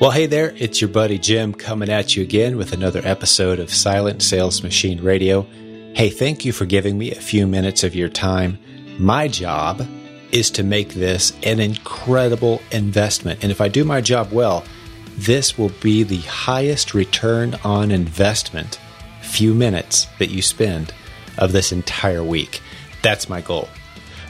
Well, hey there, it's your buddy Jim coming at you again with another episode of Silent Sales Machine Radio. Hey, thank you for giving me a few minutes of your time. My job is to make this an incredible investment. And if I do my job well, this will be the highest return on investment few minutes that you spend of this entire week. That's my goal.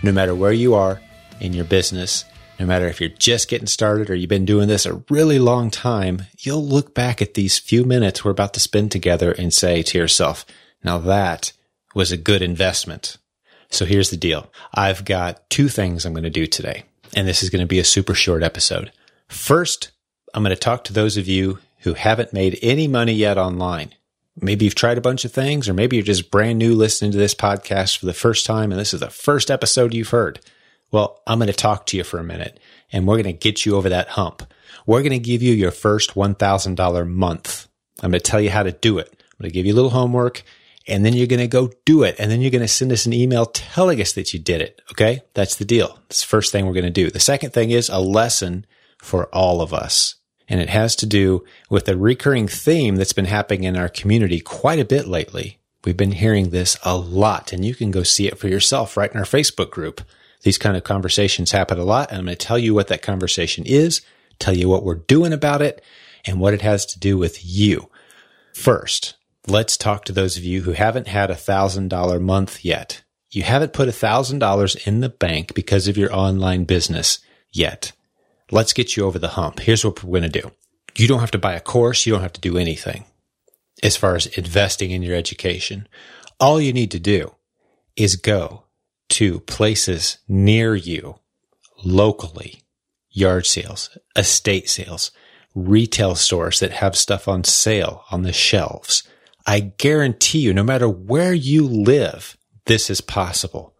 No matter where you are in your business, no matter if you're just getting started or you've been doing this a really long time, you'll look back at these few minutes we're about to spend together and say to yourself, now that was a good investment. So here's the deal. I've got two things I'm going to do today, and this is going to be a super short episode. First, I'm going to talk to those of you who haven't made any money yet online. Maybe you've tried a bunch of things, or maybe you're just brand new listening to this podcast for the first time, and this is the first episode you've heard. Well, I'm going to talk to you for a minute and we're going to get you over that hump. We're going to give you your first $1,000 month. I'm going to tell you how to do it. I'm going to give you a little homework and then you're going to go do it. And then you're going to send us an email telling us that you did it. Okay. That's the deal. That's the first thing we're going to do. The second thing is a lesson for all of us. And it has to do with a recurring theme that's been happening in our community quite a bit lately. We've been hearing this a lot and you can go see it for yourself right in our Facebook group. These kind of conversations happen a lot. And I'm going to tell you what that conversation is, tell you what we're doing about it, and what it has to do with you. First, let's talk to those of you who haven't had a thousand dollar month yet. You haven't put a thousand dollars in the bank because of your online business yet. Let's get you over the hump. Here's what we're going to do. You don't have to buy a course. You don't have to do anything as far as investing in your education. All you need to do is go to places near you locally, yard sales, estate sales, retail stores that have stuff on sale on the shelves. I guarantee you, no matter where you live, this is possible.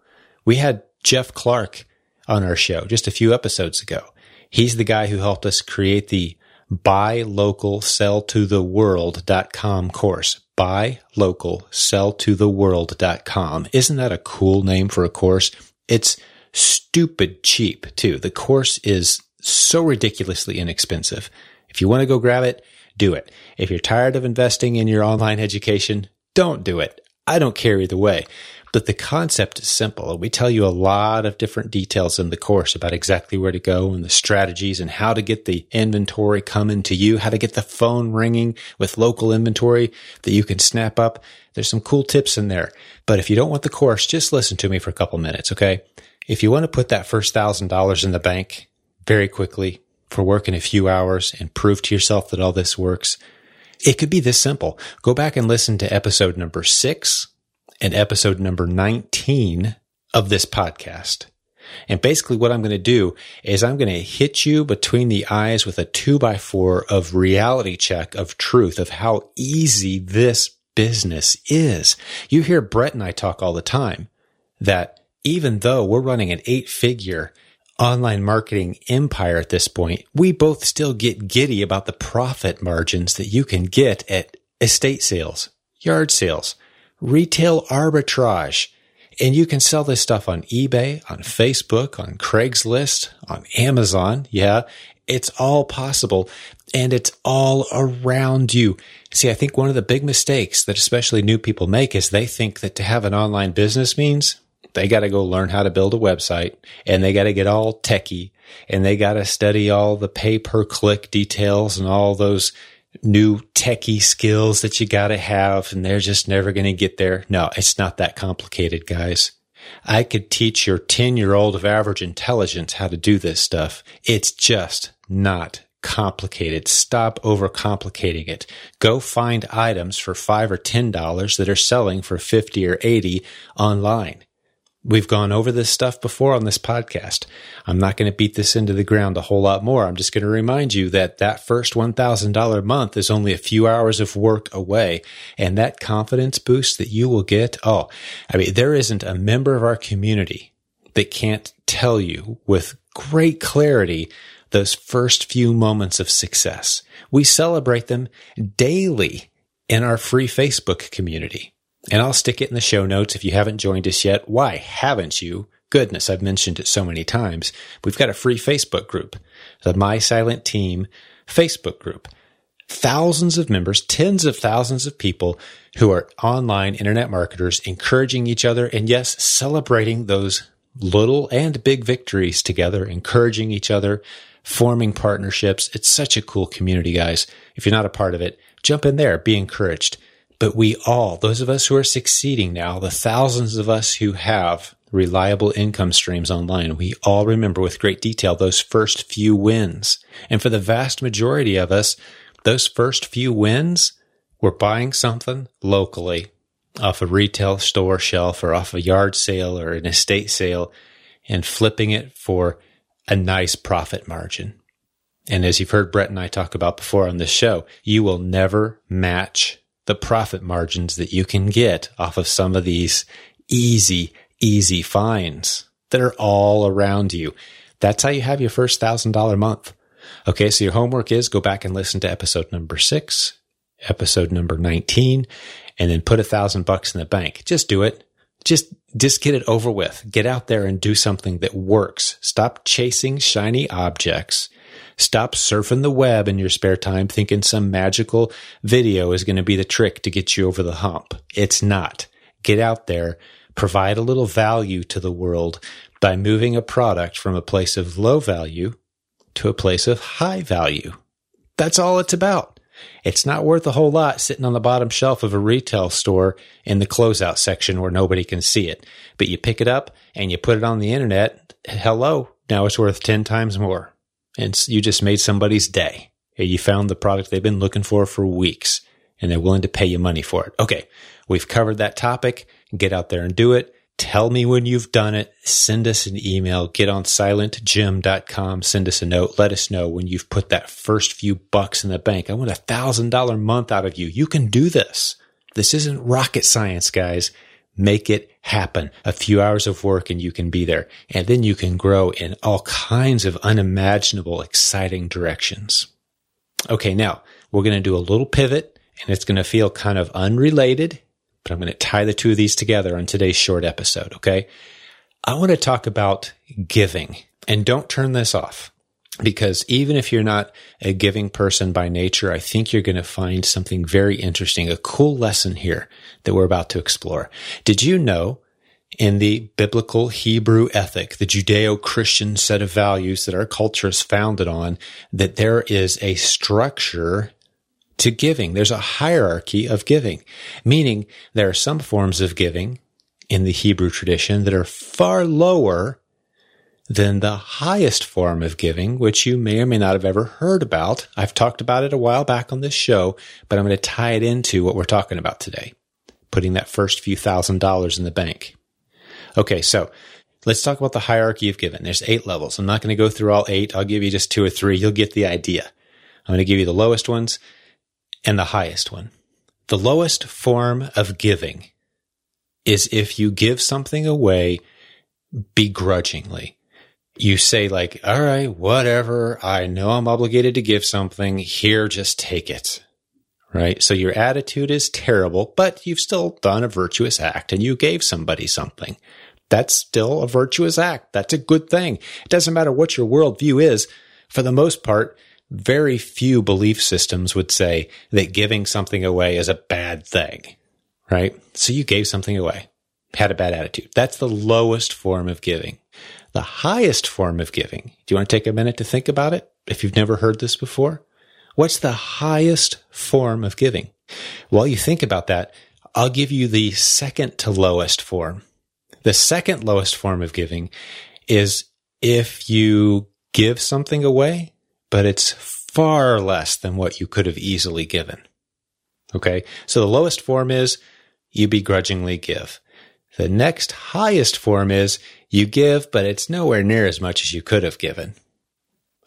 We had Jeff Clark on our show just a few episodes ago. He's the guy who helped us create the buy local sell to the world.com course buy local, sell to the world.com. Isn't that a cool name for a course? It's stupid cheap too. The course is so ridiculously inexpensive. If you want to go grab it, do it. If you're tired of investing in your online education, don't do it. I don't care either way. But the concept is simple. We tell you a lot of different details in the course about exactly where to go and the strategies and how to get the inventory coming to you, how to get the phone ringing with local inventory that you can snap up. There's some cool tips in there. But if you don't want the course, just listen to me for a couple minutes. Okay. If you want to put that first thousand dollars in the bank very quickly for working a few hours and prove to yourself that all this works, it could be this simple. Go back and listen to episode number six and episode number 19 of this podcast. And basically what I'm going to do is I'm going to hit you between the eyes with a two by four of reality check of truth of how easy this business is. You hear Brett and I talk all the time that even though we're running an eight figure online marketing empire at this point, we both still get giddy about the profit margins that you can get at estate sales, yard sales, retail arbitrage. And you can sell this stuff on eBay, on Facebook, on Craigslist, on Amazon. Yeah. It's all possible and it's all around you. See, I think one of the big mistakes that especially new people make is they think that to have an online business means they got to go learn how to build a website and they got to get all techie and they got to study all the pay per click details and all those new techie skills that you got to have and they're just never going to get there. No, it's not that complicated, guys. I could teach your 10 year old of average intelligence how to do this stuff. It's just not complicated. Stop overcomplicating it. Go find items for five or ten dollars that are selling for 50 or 80 online. We've gone over this stuff before on this podcast. I'm not going to beat this into the ground a whole lot more. I'm just going to remind you that that first $1,000 month is only a few hours of work away. And that confidence boost that you will get. Oh, I mean, there isn't a member of our community that can't tell you with great clarity those first few moments of success. We celebrate them daily in our free Facebook community. And I'll stick it in the show notes if you haven't joined us yet. Why haven't you goodness, I've mentioned it so many times. We've got a free Facebook group, the My Silent Team Facebook group. Thousands of members, tens of thousands of people who are online internet marketers encouraging each other and yes, celebrating those little and big victories together, encouraging each other, forming partnerships. It's such a cool community, guys. If you're not a part of it, jump in there, be encouraged. But we all, those of us who are succeeding now, the thousands of us who have reliable income streams online, we all remember with great detail those first few wins. And for the vast majority of us, those first few wins were buying something locally off a retail store shelf or off a yard sale or an estate sale and flipping it for a nice profit margin. And as you've heard Brett and I talk about before on this show, you will never match the profit margins that you can get off of some of these easy, easy finds that are all around you. That's how you have your first thousand dollar month. Okay. So your homework is go back and listen to episode number six, episode number 19, and then put a thousand bucks in the bank. Just do it. Just, just get it over with. Get out there and do something that works. Stop chasing shiny objects. Stop surfing the web in your spare time thinking some magical video is going to be the trick to get you over the hump. It's not. Get out there, provide a little value to the world by moving a product from a place of low value to a place of high value. That's all it's about. It's not worth a whole lot sitting on the bottom shelf of a retail store in the closeout section where nobody can see it. But you pick it up and you put it on the internet. Hello. Now it's worth 10 times more. And you just made somebody's day. You found the product they've been looking for for weeks and they're willing to pay you money for it. Okay. We've covered that topic. Get out there and do it. Tell me when you've done it. Send us an email. Get on silentjim.com. Send us a note. Let us know when you've put that first few bucks in the bank. I want a thousand dollar month out of you. You can do this. This isn't rocket science, guys. Make it happen. A few hours of work and you can be there. And then you can grow in all kinds of unimaginable, exciting directions. Okay. Now we're going to do a little pivot and it's going to feel kind of unrelated but I'm going to tie the two of these together on today's short episode. Okay. I want to talk about giving and don't turn this off because even if you're not a giving person by nature, I think you're going to find something very interesting, a cool lesson here that we're about to explore. Did you know in the biblical Hebrew ethic, the Judeo-Christian set of values that our culture is founded on, that there is a structure to giving. There's a hierarchy of giving, meaning there are some forms of giving in the Hebrew tradition that are far lower than the highest form of giving, which you may or may not have ever heard about. I've talked about it a while back on this show, but I'm going to tie it into what we're talking about today, putting that first few thousand dollars in the bank. Okay, so let's talk about the hierarchy of giving. There's eight levels. I'm not going to go through all eight. I'll give you just two or three. You'll get the idea. I'm going to give you the lowest ones and the highest one. The lowest form of giving is if you give something away begrudgingly. You say like, all right, whatever. I know I'm obligated to give something here. Just take it. Right. So your attitude is terrible, but you've still done a virtuous act and you gave somebody something. That's still a virtuous act. That's a good thing. It doesn't matter what your worldview is. For the most part, very few belief systems would say that giving something away is a bad thing, right? So you gave something away, had a bad attitude. That's the lowest form of giving. The highest form of giving. Do you want to take a minute to think about it? If you've never heard this before, what's the highest form of giving? While you think about that, I'll give you the second to lowest form. The second lowest form of giving is if you give something away but it's far less than what you could have easily given. Okay. So the lowest form is you begrudgingly give. The next highest form is you give, but it's nowhere near as much as you could have given.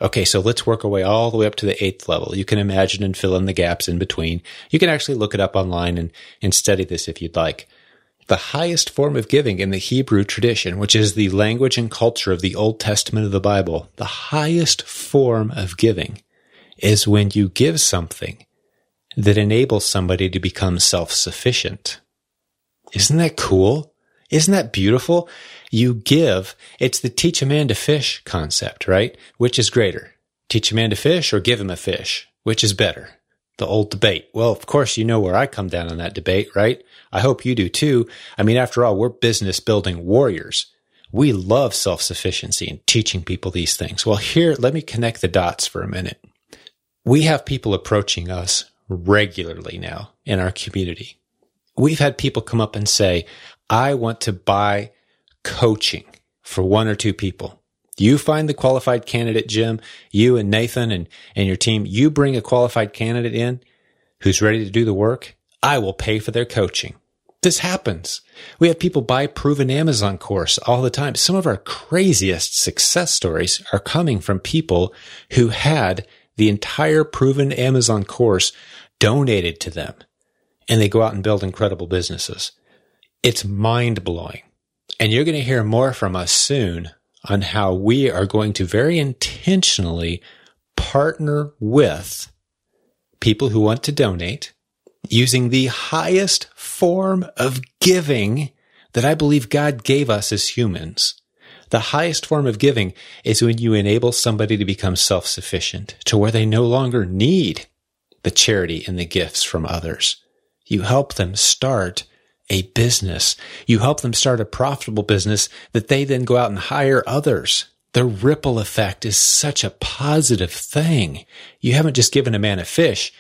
Okay, so let's work our way all the way up to the eighth level. You can imagine and fill in the gaps in between. You can actually look it up online and, and study this if you'd like. The highest form of giving in the Hebrew tradition, which is the language and culture of the Old Testament of the Bible, the highest form of giving is when you give something that enables somebody to become self-sufficient. Isn't that cool? Isn't that beautiful? You give. It's the teach a man to fish concept, right? Which is greater? Teach a man to fish or give him a fish? Which is better? The old debate. Well, of course, you know where I come down on that debate, right? I hope you do too. I mean, after all, we're business building warriors. We love self sufficiency and teaching people these things. Well, here, let me connect the dots for a minute. We have people approaching us regularly now in our community. We've had people come up and say, I want to buy coaching for one or two people. You find the qualified candidate, Jim, you and Nathan and, and your team, you bring a qualified candidate in who's ready to do the work. I will pay for their coaching. This happens. We have people buy proven Amazon course all the time. Some of our craziest success stories are coming from people who had the entire proven Amazon course donated to them and they go out and build incredible businesses. It's mind blowing. And you're going to hear more from us soon on how we are going to very intentionally partner with people who want to donate using the highest form of giving that I believe God gave us as humans. The highest form of giving is when you enable somebody to become self-sufficient to where they no longer need the charity and the gifts from others. You help them start a business. You help them start a profitable business that they then go out and hire others. The ripple effect is such a positive thing. You haven't just given a man a fish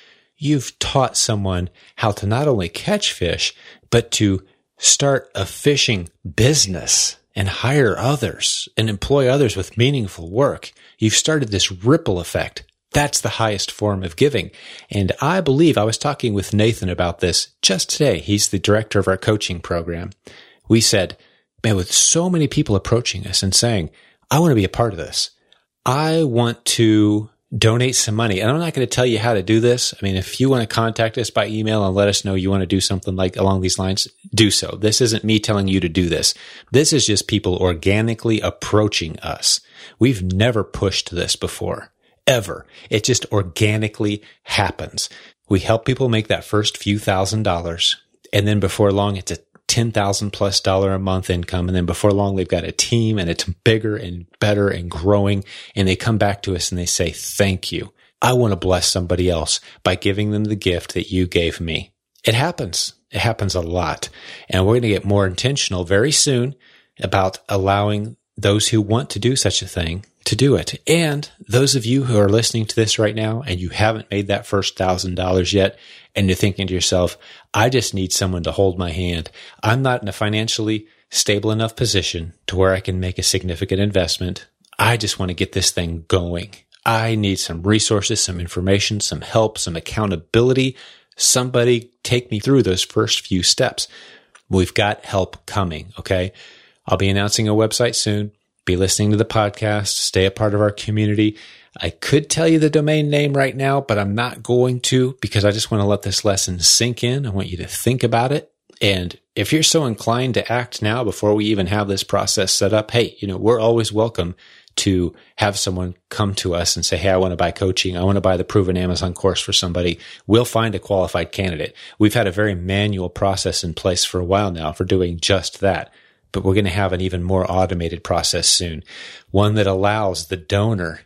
you've taught someone how to not only catch fish, but to start a fishing business and hire others and employ others with meaningful work. You've started this ripple effect. That's the highest form of giving. And I believe I was talking with Nathan about this just today. He's the director of our coaching program. We said, man, with so many people approaching us and saying, I want to be a part of this. I want to donate some money. And I'm not going to tell you how to do this. I mean, if you want to contact us by email and let us know you want to do something like along these lines, do so. This isn't me telling you to do this. This is just people organically approaching us. We've never pushed this before, ever. It just organically happens. We help people make that first few thousand dollars. And then before long, it's a ten thousand plus dollar a month income, and then before long they've got a team and it's bigger and better and growing, and they come back to us and they say, "Thank you. I want to bless somebody else by giving them the gift that you gave me." It happens. It happens a lot, and we're going to get more intentional very soon about allowing those who want to do such a thing to do it. And those of you who are listening to this right now and you haven't made that first thousand dollars yet, and you're thinking to yourself, I just need someone to hold my hand. I'm not in a financially stable enough position to where I can make a significant investment. I just want to get this thing going. I need some resources, some information, some help, some accountability. Somebody take me through those first few steps. We've got help coming. Okay. I'll be announcing a website soon. Be listening to the podcast. Stay a part of our community. I could tell you the domain name right now, but I'm not going to because I just want to let this lesson sink in. I want you to think about it. And if you're so inclined to act now before we even have this process set up, hey, you know, we're always welcome to have someone come to us and say, Hey, I want to buy coaching. I want to buy the proven Amazon course for somebody. We'll find a qualified candidate. We've had a very manual process in place for a while now for doing just that, but we're going to have an even more automated process soon. One that allows the donor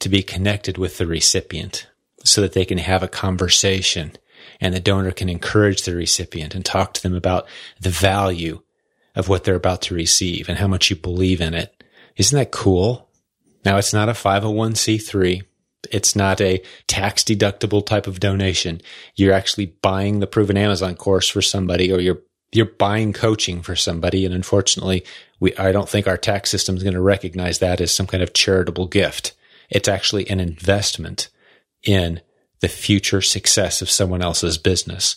to be connected with the recipient so that they can have a conversation and the donor can encourage the recipient and talk to them about the value of what they're about to receive and how much you believe in it. Isn't that cool? Now it's not a 501c3. It's not a tax deductible type of donation. You're actually buying the proven Amazon course for somebody or you're you're buying coaching for somebody. And unfortunately, we, I don't think our tax system is going to recognize that as some kind of charitable gift. It's actually an investment in the future success of someone else's business.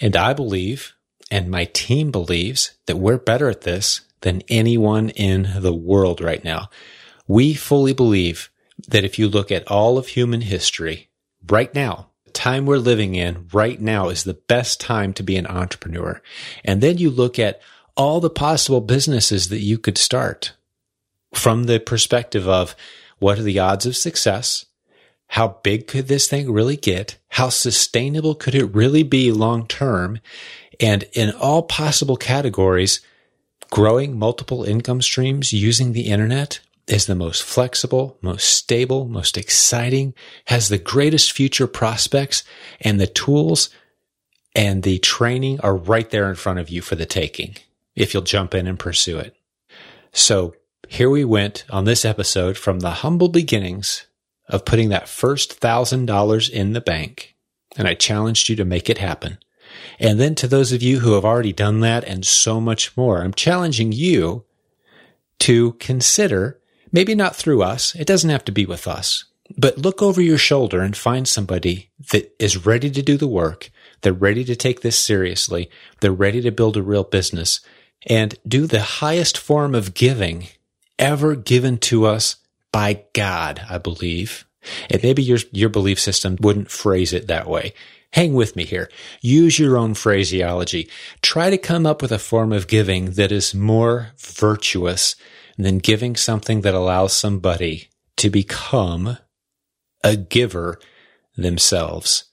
And I believe, and my team believes, that we're better at this than anyone in the world right now. We fully believe that if you look at all of human history right now, time we're living in right now is the best time to be an entrepreneur. And then you look at all the possible businesses that you could start from the perspective of what are the odds of success? How big could this thing really get? How sustainable could it really be long term? And in all possible categories, growing multiple income streams using the internet is the most flexible, most stable, most exciting, has the greatest future prospects, and the tools and the training are right there in front of you for the taking if you'll jump in and pursue it. So here we went on this episode from the humble beginnings of putting that first thousand dollars in the bank. And I challenged you to make it happen. And then to those of you who have already done that and so much more, I'm challenging you to consider, maybe not through us, it doesn't have to be with us, but look over your shoulder and find somebody that is ready to do the work. They're ready to take this seriously. They're ready to build a real business and do the highest form of giving ever given to us by God, I believe. And maybe your, your belief system wouldn't phrase it that way. Hang with me here. Use your own phraseology. Try to come up with a form of giving that is more virtuous than giving something that allows somebody to become a giver themselves.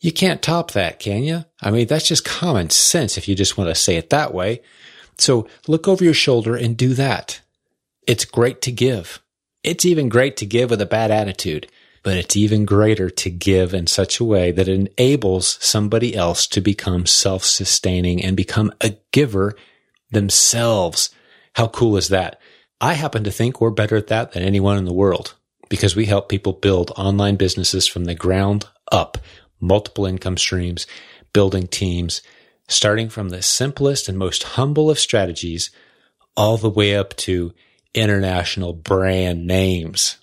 You can't top that, can you? I mean, that's just common sense if you just want to say it that way. So look over your shoulder and do that. It's great to give. It's even great to give with a bad attitude, but it's even greater to give in such a way that it enables somebody else to become self-sustaining and become a giver themselves. How cool is that? I happen to think we're better at that than anyone in the world because we help people build online businesses from the ground up, multiple income streams, building teams, starting from the simplest and most humble of strategies all the way up to international brand names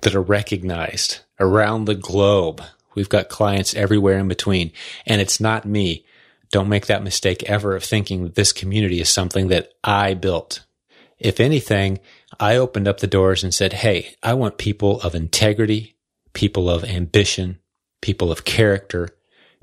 that are recognized around the globe. We've got clients everywhere in between. And it's not me. Don't make that mistake ever of thinking that this community is something that I built. If anything, I opened up the doors and said, Hey, I want people of integrity, people of ambition, people of character,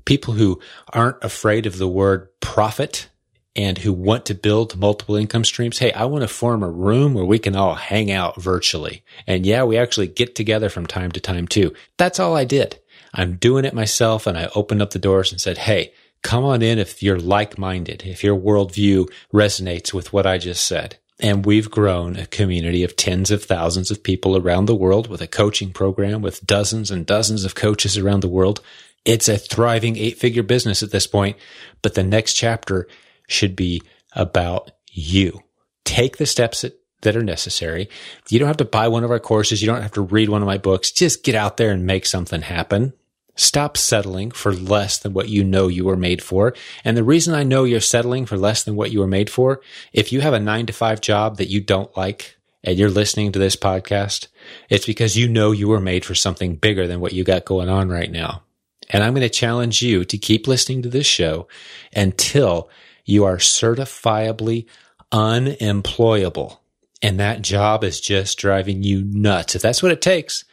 people who aren't afraid of the word profit and who want to build multiple income streams, hey, I want to form a room where we can all hang out virtually. And yeah, we actually get together from time to time too. That's all I did. I'm doing it myself and I opened up the doors and said, hey, come on in if you're like-minded, if your worldview resonates with what I just said. And we've grown a community of tens of thousands of people around the world with a coaching program with dozens and dozens of coaches around the world. It's a thriving eight figure business at this point, but the next chapter should be about you. Take the steps that, that are necessary. You don't have to buy one of our courses. You don't have to read one of my books. Just get out there and make something happen. Stop settling for less than what you know you were made for. And the reason I know you're settling for less than what you were made for, if you have a nine to five job that you don't like and you're listening to this podcast, it's because you know you were made for something bigger than what you got going on right now. And I'm going to challenge you to keep listening to this show until you are certifiably unemployable. And that job is just driving you nuts. If that's what it takes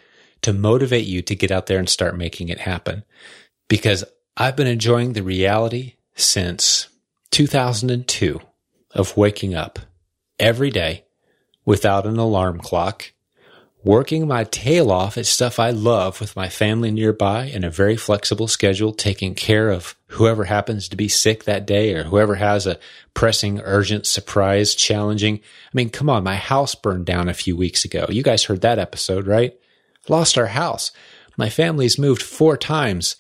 to motivate you to get out there and start making it happen. Because I've been enjoying the reality since 2002 of waking up every day without an alarm clock working my tail off at stuff I love with my family nearby in a very flexible schedule, taking care of whoever happens to be sick that day or whoever has a pressing, urgent, surprise, challenging. I mean, come on, my house burned down a few weeks ago. You guys heard that episode, right? Lost our house. My family's moved four times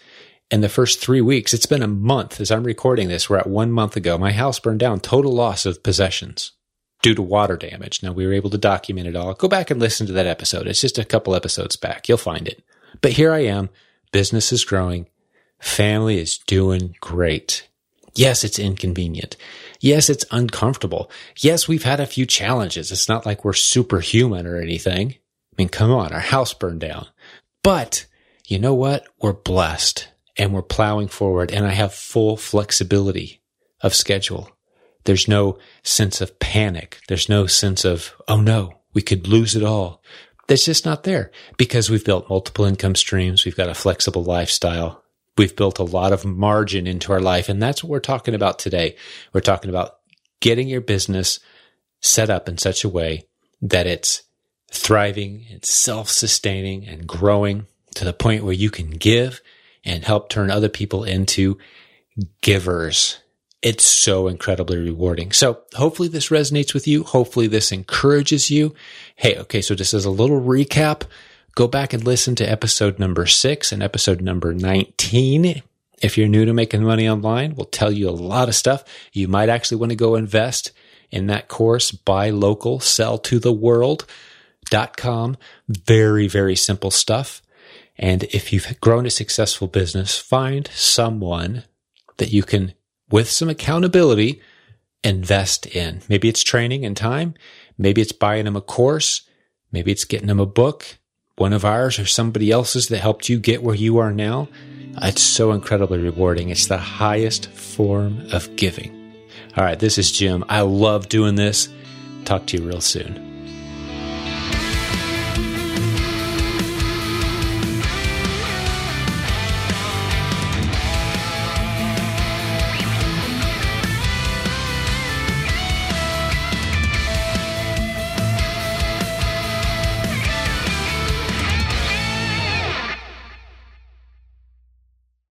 in the first three weeks. It's been a month as I'm recording this. We're at one month ago. My house burned down, total loss of possessions due to water damage. Now we were able to document it all. Go back and listen to that episode. It's just a couple episodes back. You'll find it. But here I am. Business is growing. Family is doing great. Yes, it's inconvenient. Yes, it's uncomfortable. Yes, we've had a few challenges. It's not like we're superhuman or anything. I mean, come on, our house burned down. But you know what? We're blessed and we're plowing forward and I have full flexibility of schedule. There's no sense of panic. There's no sense of, oh no, we could lose it all. That's just not there because we've built multiple income streams. We've got a flexible lifestyle. We've built a lot of margin into our life. And that's what we're talking about today. We're talking about getting your business set up in such a way that it's thriving and self-sustaining and growing to the point where you can give and help turn other people into givers It's so incredibly rewarding. So hopefully this resonates with you. Hopefully this encourages you. Hey, okay. So just as a little recap, go back and listen to episode number six and episode number 19. If you're new to making money online, we'll tell you a lot of stuff. You might actually want to go invest in that course, buy local, sell to the world.com. Very, very simple stuff. And if you've grown a successful business, find someone that you can, with some accountability, invest in. Maybe it's training and time. Maybe it's buying them a course. Maybe it's getting them a book, one of ours or somebody else's that helped you get where you are now. It's so incredibly rewarding. It's the highest form of giving. All right, this is Jim. I love doing this. Talk to you real soon.